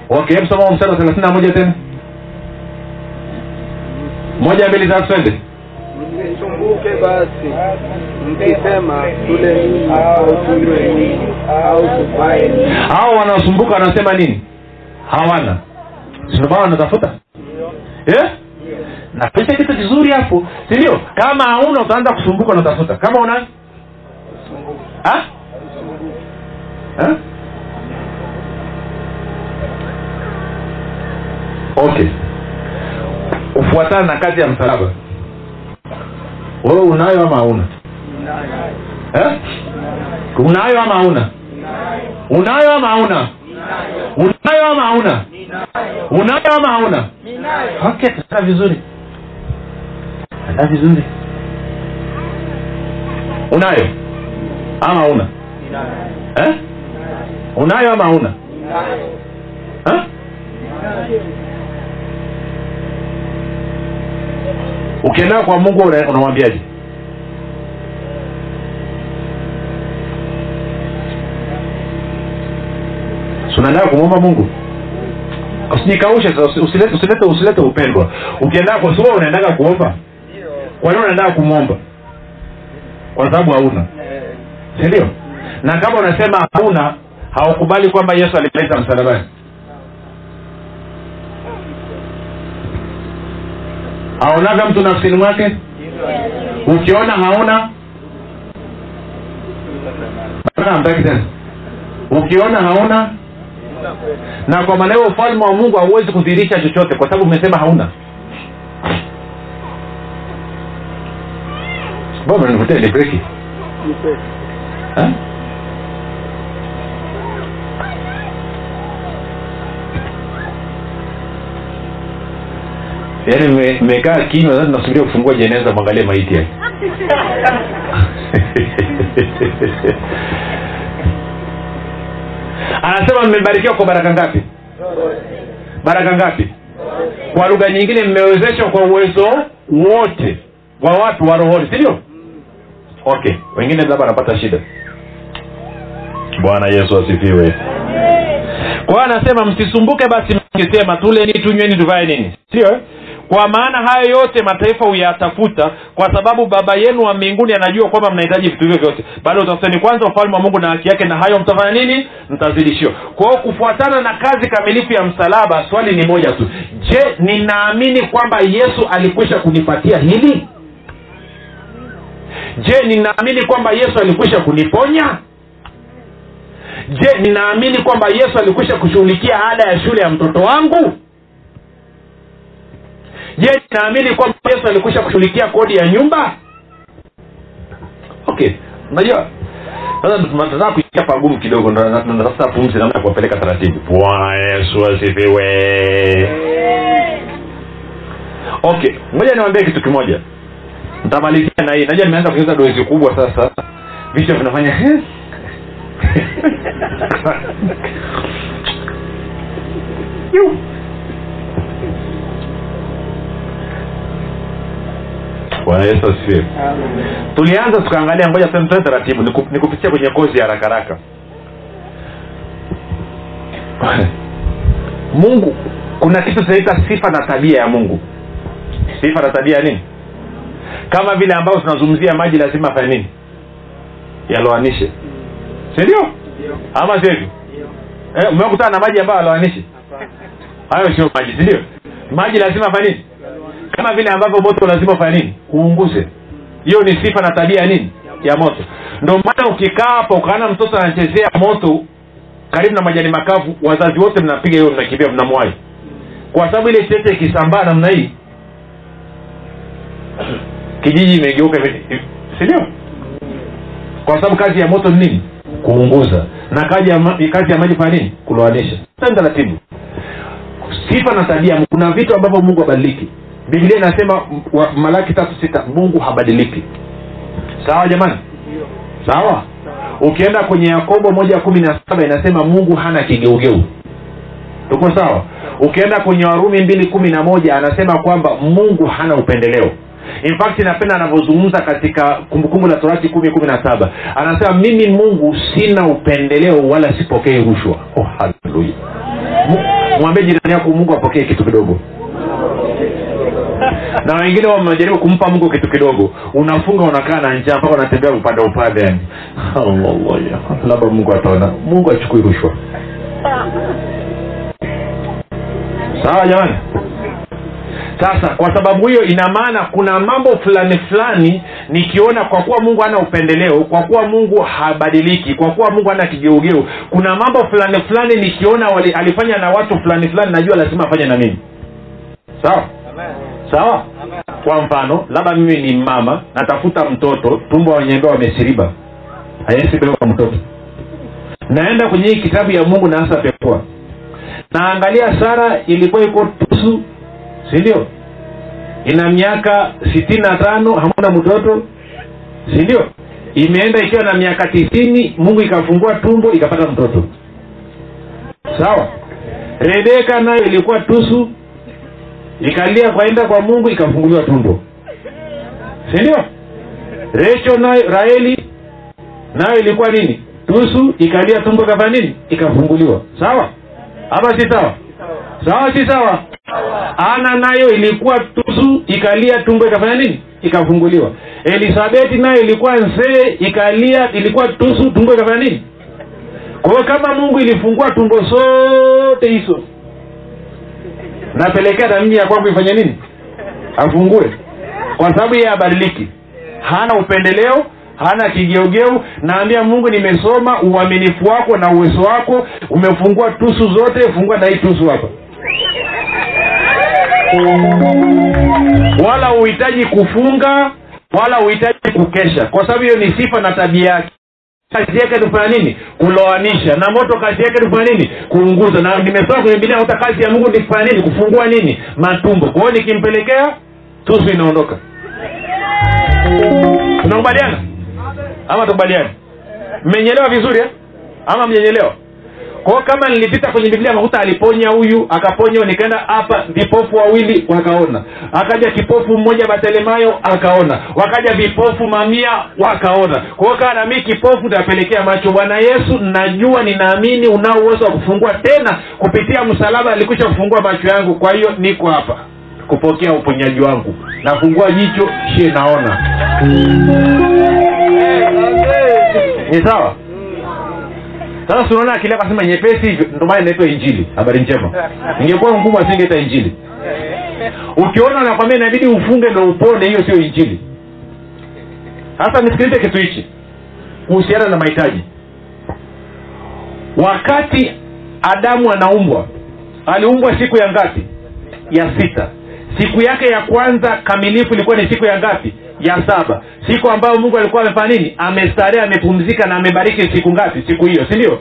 Okay hebu soma mstari wa thelathini na moja tena. Moja mbili tatu twende. Msisumbuke basi mkisema tule nini au tunywe au tuvae hao wanaosumbuka wanasema nini? Hawana. Sindomana wanatafuta? Yeah? na pesa kitu kizuri hapo si ndio? Kama hauna utaanza kusumbuka unatafuta. Kama una? Ha? Ha? Okay kufuatana na kazi ya msalaba. Wewe unayo ama hauna? Eh? unayo ama hauna? Unayo ama hauna? Unayo ama hauna? Unayo ama hauna? Okay vizuri. Taa vizuri. Unayo ama hauna? Eh? unayo ama hauna? Eh? Ukienda kwa mungu una- unamwambiaje unaendaa kumwomba mungu? Usijikaushe usilete usilete upendwa ukiendaa kwa sua unaendaga kuomba? Kwa nini unaendaga kumwomba kwa sababu hauna. Sindio na kama unasema hauna haukubali kwamba yesu alimaliza msalabani aonaga mtu nafsini mwake? Ukiona tena. Ukiona hauna? Na kwa maana hiyo ufalme wa mungu hauwezi kudhihirisha chochote kwa sababu umesema hauna. Mbona yaani mme- mmekaa kinywa sasa nasubiria kufungua jeneza mwangalie maiti yake. Anasema mmebarikiwa kwa baraka ngapi? Baraka ngapi? Kwa lugha nyingine mmewezeshwa kwa uwezo wote wa watu wa rohoni si ndio? Okay wengine labda wanapata shida. Bwana yesu asifiwe. Kwa hiyo anasema msisumbuke basi mkisema tuleni tunyweni tuvae nini? Sio eh? Kwa maana hayo yote mataifa huyatafuta kwa sababu baba yenu wa mbinguni anajua kwamba mnahitaji vitu hivyo vyote. Bado utafuteni kwanza ufalme wa mungu na haki yake na hayo mtafanya nini? Mtazidishiwa kwa hiyo kufuatana na kazi kamilifu ya msalaba swali ni moja tu. Je ninaamini kwamba yesu alikwisha kunipatia hili? Je ninaamini kwamba yesu alikwisha kuniponya? Je ninaamini kwamba yesu alikwisha kushughulikia ada ya shule ya mtoto wangu je naamini kwamba yesu alikwisha kushughulikia kodi ya nyumba? Okay. Unajua sasa tunataka kuingia pagumu kidogo ndo na- natafuta pumzi namna ya kuwapeleka taratibu. Bwana yesu asifiwe. Okay ngoja niwambie kitu kimoja. Ntamalizia na hii. Najua nimeanza kucheza dozi kubwa sasa. Vichwa vinafanya bwana yesu asifiwe. Tulianza tukaangalia ngoja tuende taratibu niku- nikupitia kwenye kozi ya haraka haraka. Mungu kuna kitu tunaita sifa na tabia ya mungu. Sifa na tabia ya nini? Kama vile ambavyo tunazungumzia maji lazima afanye nini? Yaloanishe. Sindio ama sio hivyo eh, umekutana na maji ambayo aloanishi hayo sio maji sindio maji lazima afanye nini? Kama vile ambavyo moto lazima ufanye nini uunguze. Hiyo ni sifa na tabia ya nini? Ya moto. Ndio maana ukikaa hapa ukaana mtoto anachezea moto karibu na majani makavu wazazi wote mnapiga hiyo mnakimbia mnamwai kwa sababu ile tete ikisambaa namna hii kijiji imegeuka sindio kwa sababu kazi ya moto ni nini? Kuunguza. Na kazi ya, ma- kazi ya maji fanya nini? Kuloanisha taratibu sifa na tabia. Kuna vitu ambavyo mungu habadiliki biblia inasema malaki tatu sita mungu habadiliki. Sawa jamani? Sawa? Ukienda kwenye yakobo moja kumi na saba inasema mungu hana kigeugeu. Tuko sawa? Ukienda kwenye warumi mbili kumi na moja anasema kwamba mungu hana upendeleo. In fact napenda anavyozungumza katika kumbukumbu la torati kumi kumi na saba. Anasema mimi mungu sina upendeleo wala sipokei rushwa. Oh, haleluya mwambie jirani yako mungu apokee kitu kidogo na wengine wamejaribu kumpa mungu kitu kidogo. Unafunga unakaa na njaa mpaka unatembea upande upande. Yani labda mungu ataona. Mungu achukui rushwa. Sawa jamani? Sasa kwa sababu hiyo ina maana kuna mambo fulani fulani nikiona kwa kuwa mungu hana upendeleo kwa kuwa mungu habadiliki kwa kuwa mungu hana kigeugeu kuna mambo fulani fulani nikiona wali, alifanya na watu fulani fulani najua lazima afanye na mimi. Sawa sawa? Kwa mfano labda mimi ni mama natafuta mtoto tumbo wanyembea wamesiriba. Hawezi beba mtoto. Naenda kwenye hii kitabu ya mungu naanza pekua naangalia sara ilikuwa iko tusu sindio ina miaka sitini na tano hamuna mtoto sindio imeenda ikiwa na miaka tisini mungu ikafungua tumbo ikapata mtoto. Sawa? Rebeka nayo ilikuwa tusu ikalia kwaenda kwa mungu ikafunguliwa tumbo. Sindio resho nayo raeli nayo ilikuwa nini? Tusu ikalia tumbo ikafanya nini? Ikafunguliwa. Sawa? Ama si sawa? Sawa si sawa? Ana nayo ilikuwa tusu ikalia tumbo ikafanya nini? Ikafunguliwa. Elisabeti nayo ilikuwa nsee ikalia ilikuwa tusu tumbo ikafanya nini? Kwa hiyo kama mungu ilifungua tumbo zote hizo napelekea namji ya kwangu ifanye nini? Afungue kwa sababu yeye abadiliki. Hana upendeleo hana kigeugeu. Naambia mungu nimesoma uaminifu wako na uwezo wako. Umefungua tusu zote fungua na hii tusu hapa. Wala uhitaji kufunga wala uhitaji kukesha. Kwa sababu hiyo ni sifa na tabia yake kazi yake ni kufanya nini? Kuloanisha. Na moto kazi yake ni kufanya nini? Kuunguza. Na nimesoma kwenye bilia hata kazi ya mungu ni kufanya nini? Kufungua nini? Matumbo. Kwa nikimpelekea tusu inaondoka. Tunakubaliana? Ama tukubaliani mmenyelewa vizuri eh? ama mjenyelewa kwao kama nilipita kwenye biblia makuta aliponya huyu akaponya nikaenda hapa vipofu wawili wakaona. Akaja kipofu mmoja batelemayo akaona. Wakaja vipofu mamia wakaona. Kwao kaa nami kipofu tapelekea macho. Bwana yesu najua ninaamini unao uwezo wa kufungua tena kupitia msalaba. Alikwisha kufungua macho yangu kwa hiyo niko hapa kupokea uponyaji wangu. Nafungua jicho shie naona. Ni sawa sasa tunaona akili akasema nyepesi hivyo ndio maana inaitwa injili. Habari njema. Ingekuwa ngumu asingeita injili. Ukiona nakwambia inabidi ufunge ndo upone hiyo sio injili. Sasa nisikilize kitu hichi kuhusiana na mahitaji. Wakati adamu anaumbwa aliumbwa siku ya ngapi? Ya sita. Siku yake ya kwanza kamilifu ilikuwa ni siku ya ngapi ya saba. Siku ambayo mungu alikuwa amefanya nini? Amestarehe amepumzika na amebariki siku ngapi? Siku hiyo si ndio?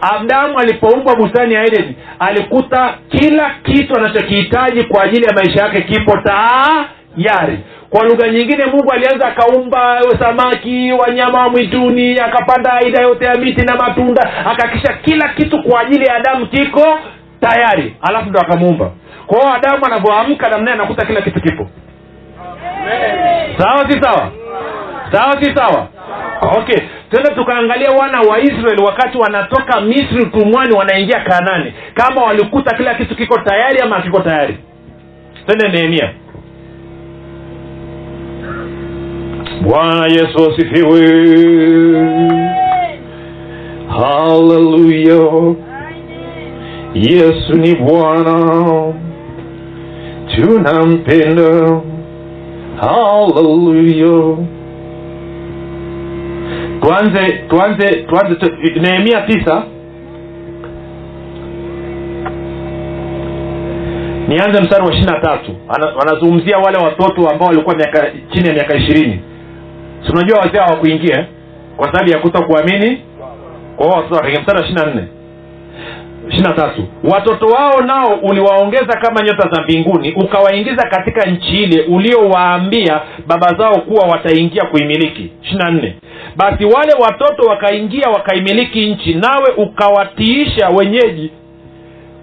Adamu alipoumbwa bustani ya edeni alikuta kila kitu anachokihitaji kwa ajili ya maisha yake kipo tayari. Kwa lugha nyingine mungu alianza akaumba samaki wanyama wa mwituni akapanda aina yote ya miti na matunda akakisha kila kitu kwa ajili ya adamu kiko tayari. Alafu ndo akamuumba. Kwa hiyo adamu anavyoamka namnaye anakuta kila kitu kipo sawa si sawa? Sawa si sawa? Okay. Tena tukaangalia wana wa israeli wakati wanatoka misri utumwani wanaingia kanani. Kama walikuta kila kitu kiko tayari ama kiko tayari? Tende nehemia. Bwana yesu asifiwe. Haleluya yesu ni bwana. Tunampenda haleluya tuanze tuanze tuanze tu, nehemia tisa. Nianze mstari wa ishiri na tatu. Wanazungumzia wale watoto ambao walikuwa miaka chini ya miaka ishirini. Si unajua wazee hawakuingia kwa sababu ya kuto kuamini kwa hiyo watoto mstari wa ishiri na nne ishiri na tatu. Watoto wao nao uliwaongeza kama nyota za mbinguni ukawaingiza katika nchi ile uliowaambia baba zao kuwa wataingia kuimiliki. Ishirina nne. Basi wale watoto wakaingia wakaimiliki nchi nawe ukawatiisha wenyeji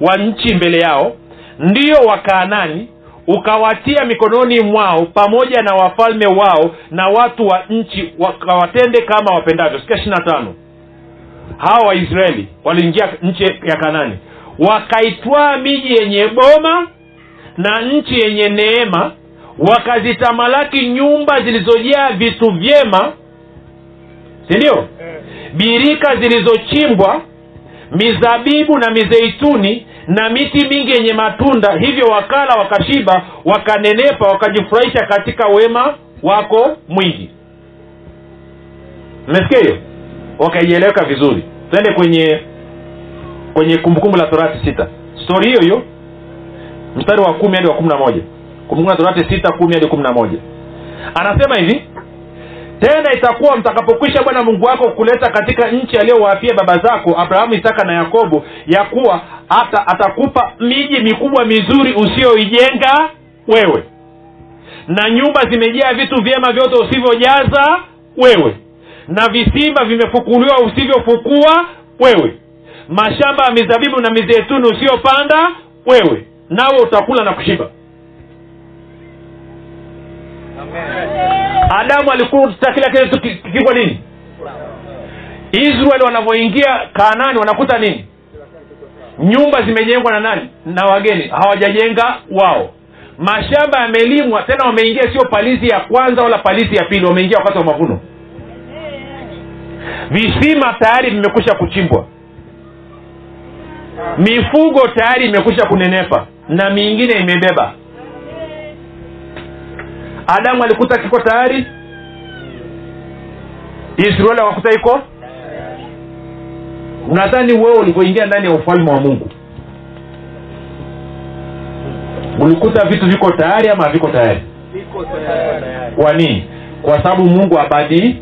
wa nchi mbele yao ndio wakaanani ukawatia mikononi mwao pamoja na wafalme wao na watu wa nchi wakawatende kama wapendavyo. Sikia ishirina tano hawa waisraeli waliingia nchi ya kanani. Wakaitwaa miji yenye boma na nchi yenye neema. Wakazitamalaki nyumba zilizojaa vitu vyema. Si ndio? Birika zilizochimbwa mizabibu na mizeituni na miti mingi yenye matunda. Hivyo wakala wakashiba wakanenepa wakajifurahisha katika wema wako mwingi. Mmesikia hiyo wakaieleweka vizuri. Twende kwenye kwenye kumbukumbu la torati sita. Stori hiyo hiyo mstari wa kumi hadi wa kumi na moja. Kumbukumbu la torati sita kumi hadi kumi na moja. Anasema hivi tena itakuwa mtakapokwisha bwana mungu wako kuleta katika nchi aliyowaapia baba zako abrahamu isaka na yakobo ya kuwa hata atakupa miji mikubwa mizuri usiyoijenga wewe. Na nyumba zimejaa vitu vyema vyote usivyojaza wewe na visima vimefukuliwa usivyofukua wewe. Mashamba ya mizabibu na mizeituni usiyopanda wewe nawe utakula na kushiba. Adamu alikuta kila kitu kikwa nini? Israeli wanavyoingia kaanani wanakuta nini? Nyumba zimejengwa na nani? Na wageni. Hawajajenga wao. Mashamba yamelimwa tena wameingia sio palizi ya kwanza wala palizi ya pili wameingia wakati wa mavuno visima tayari vimekwisha kuchimbwa. Mifugo tayari imekwisha kunenepa na mingine imebeba. Adamu alikuta kiko tayari? Israeli akakuta iko? Unadhani wewe ulivyoingia ndani ya ufalme wa mungu ulikuta vitu viko tayari ama haviko tayari? Kwa nini? Kwa sababu mungu abadii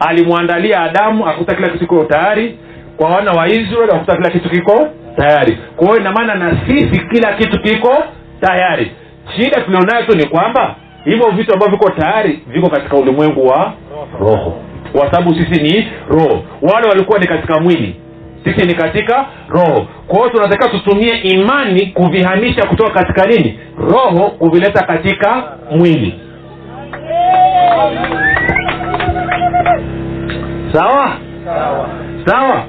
alimwandalia adamu akakuta kila kitu kiko tayari. Kwa wana wa israeli akakuta kila kitu kiko tayari. Kwa hiyo inamaana na sisi kila kitu kiko tayari. Shida tulionayo tu ni kwamba hivyo vitu ambavyo viko tayari viko katika ulimwengu wa roho. Kwa sababu sisi ni roho. Wale walikuwa ni katika mwili sisi ni katika roho. Kwa hiyo tunatakiwa tutumie imani kuvihamisha kutoka katika nini? Roho kuvileta katika mwili. sawa Sawa. sawa.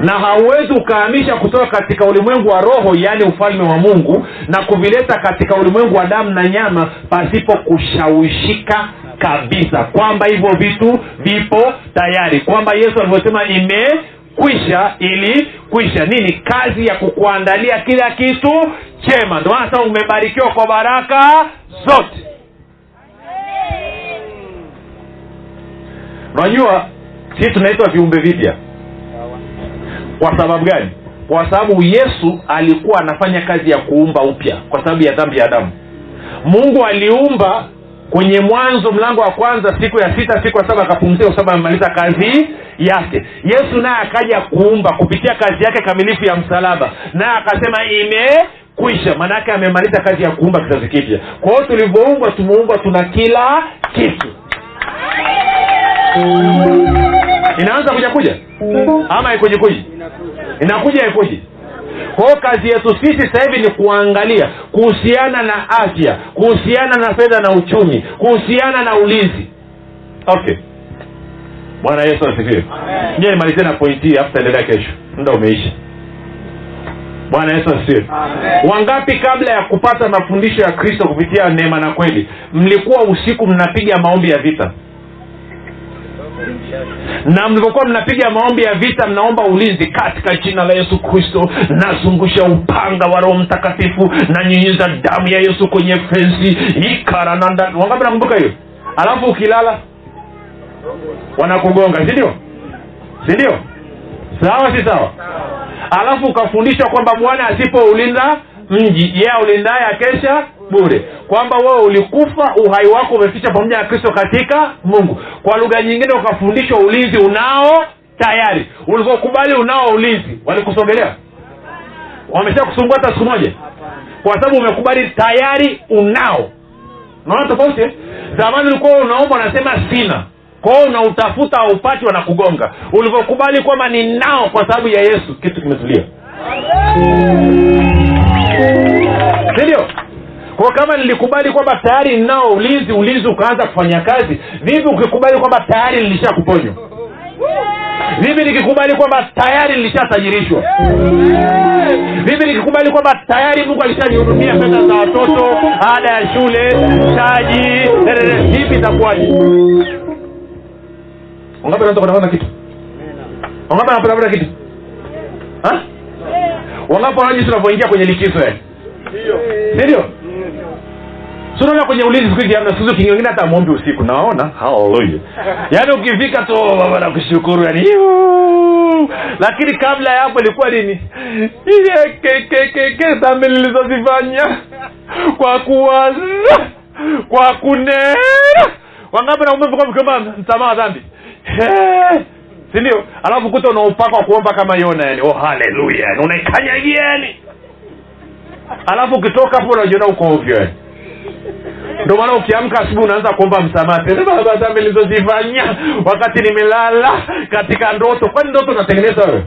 Na hauwezi ukahamisha kutoka katika ulimwengu wa roho yaani ufalme wa mungu na kuvileta katika ulimwengu wa damu na nyama pasipo kushawishika kabisa. Kwamba hivyo vitu vipo tayari. Kwamba yesu alivyosema imekwisha ili kwisha. Nini? Kazi ya kukuandalia kila kitu chema. Ndio sasa umebarikiwa kwa baraka zote. Unajua sisi tunaitwa viumbe vipya. Kwa sababu gani? Kwa sababu yesu alikuwa anafanya kazi ya kuumba upya kwa sababu ya dhambi ya adamu. Mungu aliumba kwenye mwanzo mlango wa kwanza siku ya sita siku ya saba akapumzika kwa sababu amemaliza kazi yake. Yesu naye akaja kuumba kupitia kazi yake kamilifu ya msalaba. Naye akasema imekwisha. Maanaake amemaliza kazi ya kuumba kizazi kipya. Kwa hiyo tulivyoumbwa tumeumbwa tuna kila kitu inaanza kuja kuja? Ama ikujikuji kuji? Inakuja ikuji kwao kazi yetu sisi sasa hivi ni kuangalia kuhusiana na afya kuhusiana na fedha na uchumi kuhusiana na ulinzi. Okay. Bwana yesu asifiwe. Nye nimalizie na pointi hii afu taendelea kesho. Muda umeisha. Bwana yesu asifiwe. Wangapi kabla ya kupata mafundisho ya kristo kupitia neema na kweli mlikuwa usiku mnapiga maombi ya vita na mlivyokuwa mnapiga maombi ya vita mnaomba ulinzi katika jina la yesu kristo. Nazungusha upanga wa roho mtakatifu na nyinyiza damu ya yesu kwenye fensi. Ikarananda wangapi nakumbuka hiyo? Alafu ukilala wanakugonga sindio sindio sawa si sawa? Alafu ukafundishwa kwamba bwana asipoulinda mji yeye aulindaye akesha bure. Kwamba wewe ulikufa uhai wako umeficha pamoja na kristo katika mungu. Kwa lugha nyingine ukafundishwa ulinzi unao tayari. Ulivyokubali unao ulinzi walikusogelea wamesha kusumbua hata siku moja. Kwa sababu umekubali tayari unao. Unaona tofauti eh? zamani ulikuwa unaomba unasema sina. Kwao unautafuta aupati wanakugonga. Ulivyokubali kwamba ninao kwa sababu ya yesu kitu kimetulia sindio kwa kama nilikubali kwamba tayari ninao ulinzi ulinzi ukaanza kufanya kazi vipi ukikubali kwamba tayari nilisha kuponywa vipi nikikubali kwamba tayari nilishatajirishwa vipi nikikubali kwamba tayari mungu alishanihudumia pesa za watoto ada ya shule taji vipi itakuwaje? Wangapi naweza kutafuta kitu? Wangapi napatafuta kitu? Ha? Wangapi wanaona tunavyoingia unavyoingia kwenye likizo yani Ndio. sindio Si unaona kwenye ulinzi siku hizi hamna siku hizi wengine hata mwombi usiku. Naona. Haleluya yaani ukifika tu "Oh, baba nakushukuru yani lakini kabla ya hapo ilikuwa nini Ile dhambi nilizozifanya kwa kuwaza kwa kunena. Wangapi naumekama msamaha dhambi. Eh, si ndio alafu kuta unaupaka wa kuomba kama yona yani oh haleluya yani unaikanyagia yani. Alafu ukitoka hapo unajiona uko ovyo yani. Ndio maana ukiamka asubuhi unaanza kuomba msamaha baba dhambi nilizozifanya wakati nimelala katika ndoto. Kwani ndoto unatengeneza wewe?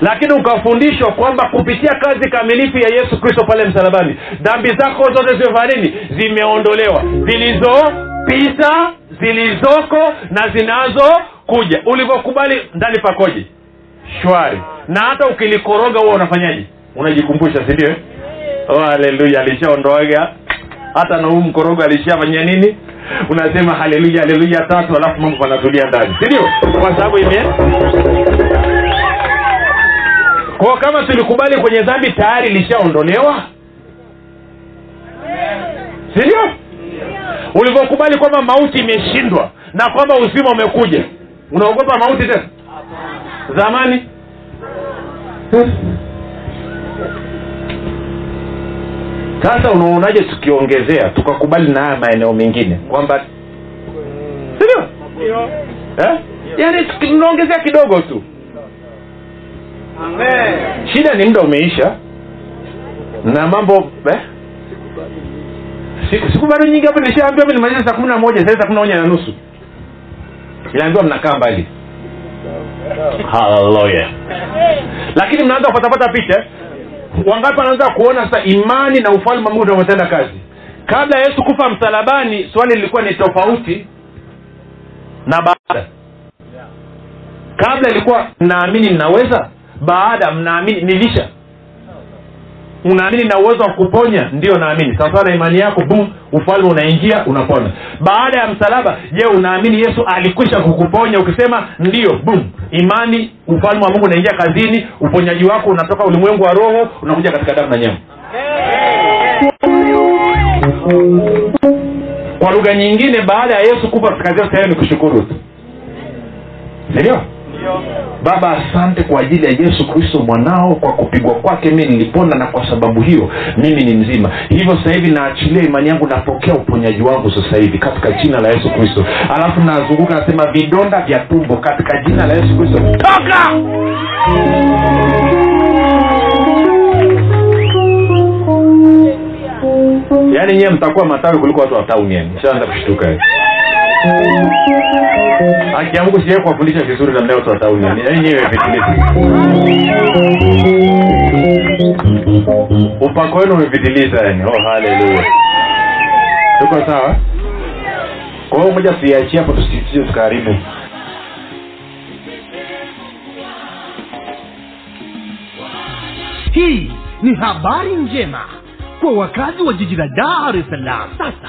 Lakini ukafundishwa kwamba kupitia kazi kamilifu ya yesu kristo pale msalabani dhambi zako zote zimefanya zimeondolewa. Zilizo pita zilizoko na zinazokuja. Ulivyokubali ndani pakoje? Shwari. Na hata ukilikoroga huwa unafanyaje? Unajikumbusha sindio oh, haleluya alishaondoaga. Hata na huu mkorogo alishafanyia nini? Unasema haleluya haleluya tatu alafu mambo panatulia ndani. Sindio kwa sababu ime kwao kama tulikubali kwenye dhambi tayari ilishaondolewa. Sindio ulivyokubali kwamba mauti imeshindwa na kwamba uzima umekuja. Unaogopa mauti tena? Zamani? Sasa unaonaje tukiongezea tukakubali na haya maeneo mengine kwamba sindio eh? yaani tunaongezea kidogo tu. Shida ni muda umeisha na mambo eh? Siku, bado nyingi hapo nishaambiwa mi nimaliza saa kumi na moja saa kumi na moja na nusu. Inaambiwa mnakaa mbali. Haleluya lakini mnaanza kupatapata picha wangapi wanaanza kuona sasa imani na ufalme wa mungu unavyotenda kazi? Kabla ya yesu kufa msalabani swali lilikuwa ni tofauti na baada. Kabla ilikuwa mnaamini mnaweza baada mnaamini nilisha unaamini na uwezo wa kuponya? Ndio naamini. Sawasawa na imani yako bum ufalme unaingia unapona baada ya msalaba je unaamini yesu alikwisha kukuponya ukisema ndio bum imani ufalme wa mungu unaingia kazini uponyaji wako unatoka ulimwengu wa roho unakuja katika damu na nyama kwa lugha nyingine baada ya yesu kufa kazi yao ni kushukuru tu. Sindio baba asante kwa ajili ya yesu kristo mwanao kwa kupigwa kwake mi nilipona na kwa sababu hiyo mimi ni mzima. Hivyo sasa hivi naachilia imani yangu napokea uponyaji wangu sasa hivi katika jina la yesu kristo. Alafu nazunguka nasema vidonda vya tumbo katika jina la yesu kristo. Toka! Yaani nyewe mtakuwa matawi kuliko watu wa tauni shaanza kushtuka haki ya kuwafundisha vizuri namna hiyo tatauni. Yenyewe vitilizi upako wenu umevitiliza yani. Oh haleluya tuko sawa? Kwa hiyo moja tuiachie hapo tusisije tukaharibu. Hii ni habari njema kwa wakazi wa jiji la dar es salaam. Sasa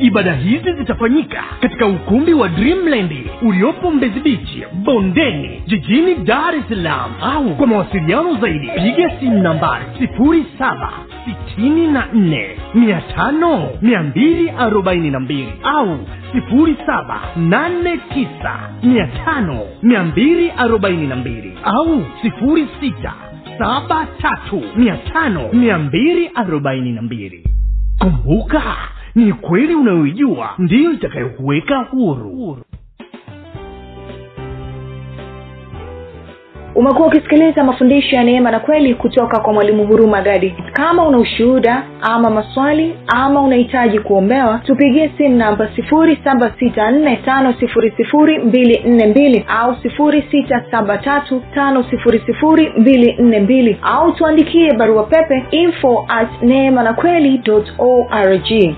ibada hizi zitafanyika katika ukumbi wa dreamland uliopo mbezi bichi bondeni jijini dar es salaam. Au kwa mawasiliano zaidi piga simu nambari sifuri saba sitini na nne mia tano mia mbili arobaini na mbili au sifuri saba nane tisa mia tano mia mbili arobaini na mbili au sifuri sita saba tatu mia tano mia mbili arobaini na mbili. Kumbuka ni kweli unayoijua? Ndiyo itakayokuweka huru. Umekuwa ukisikiliza mafundisho ya neema na kweli kutoka kwa mwalimu huruma gadi kama una ushuhuda ama maswali ama unahitaji kuombewa tupigie simu namba 7645242 au 6735242 au tuandikie barua pepe info at neema na kweli org